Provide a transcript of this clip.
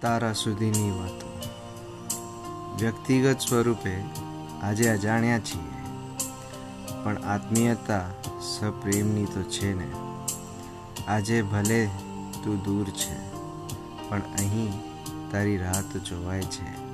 તારા સુધીની વાતો. વ્યક્તિગત સ્વરૂપે આજે અજાણ્યા છીએ, પણ આત્મીયતા સપ્રેમની તો છે ને. આજે ભલે તું દૂર છે, પણ અહીં તારી રાત જોવાય છે.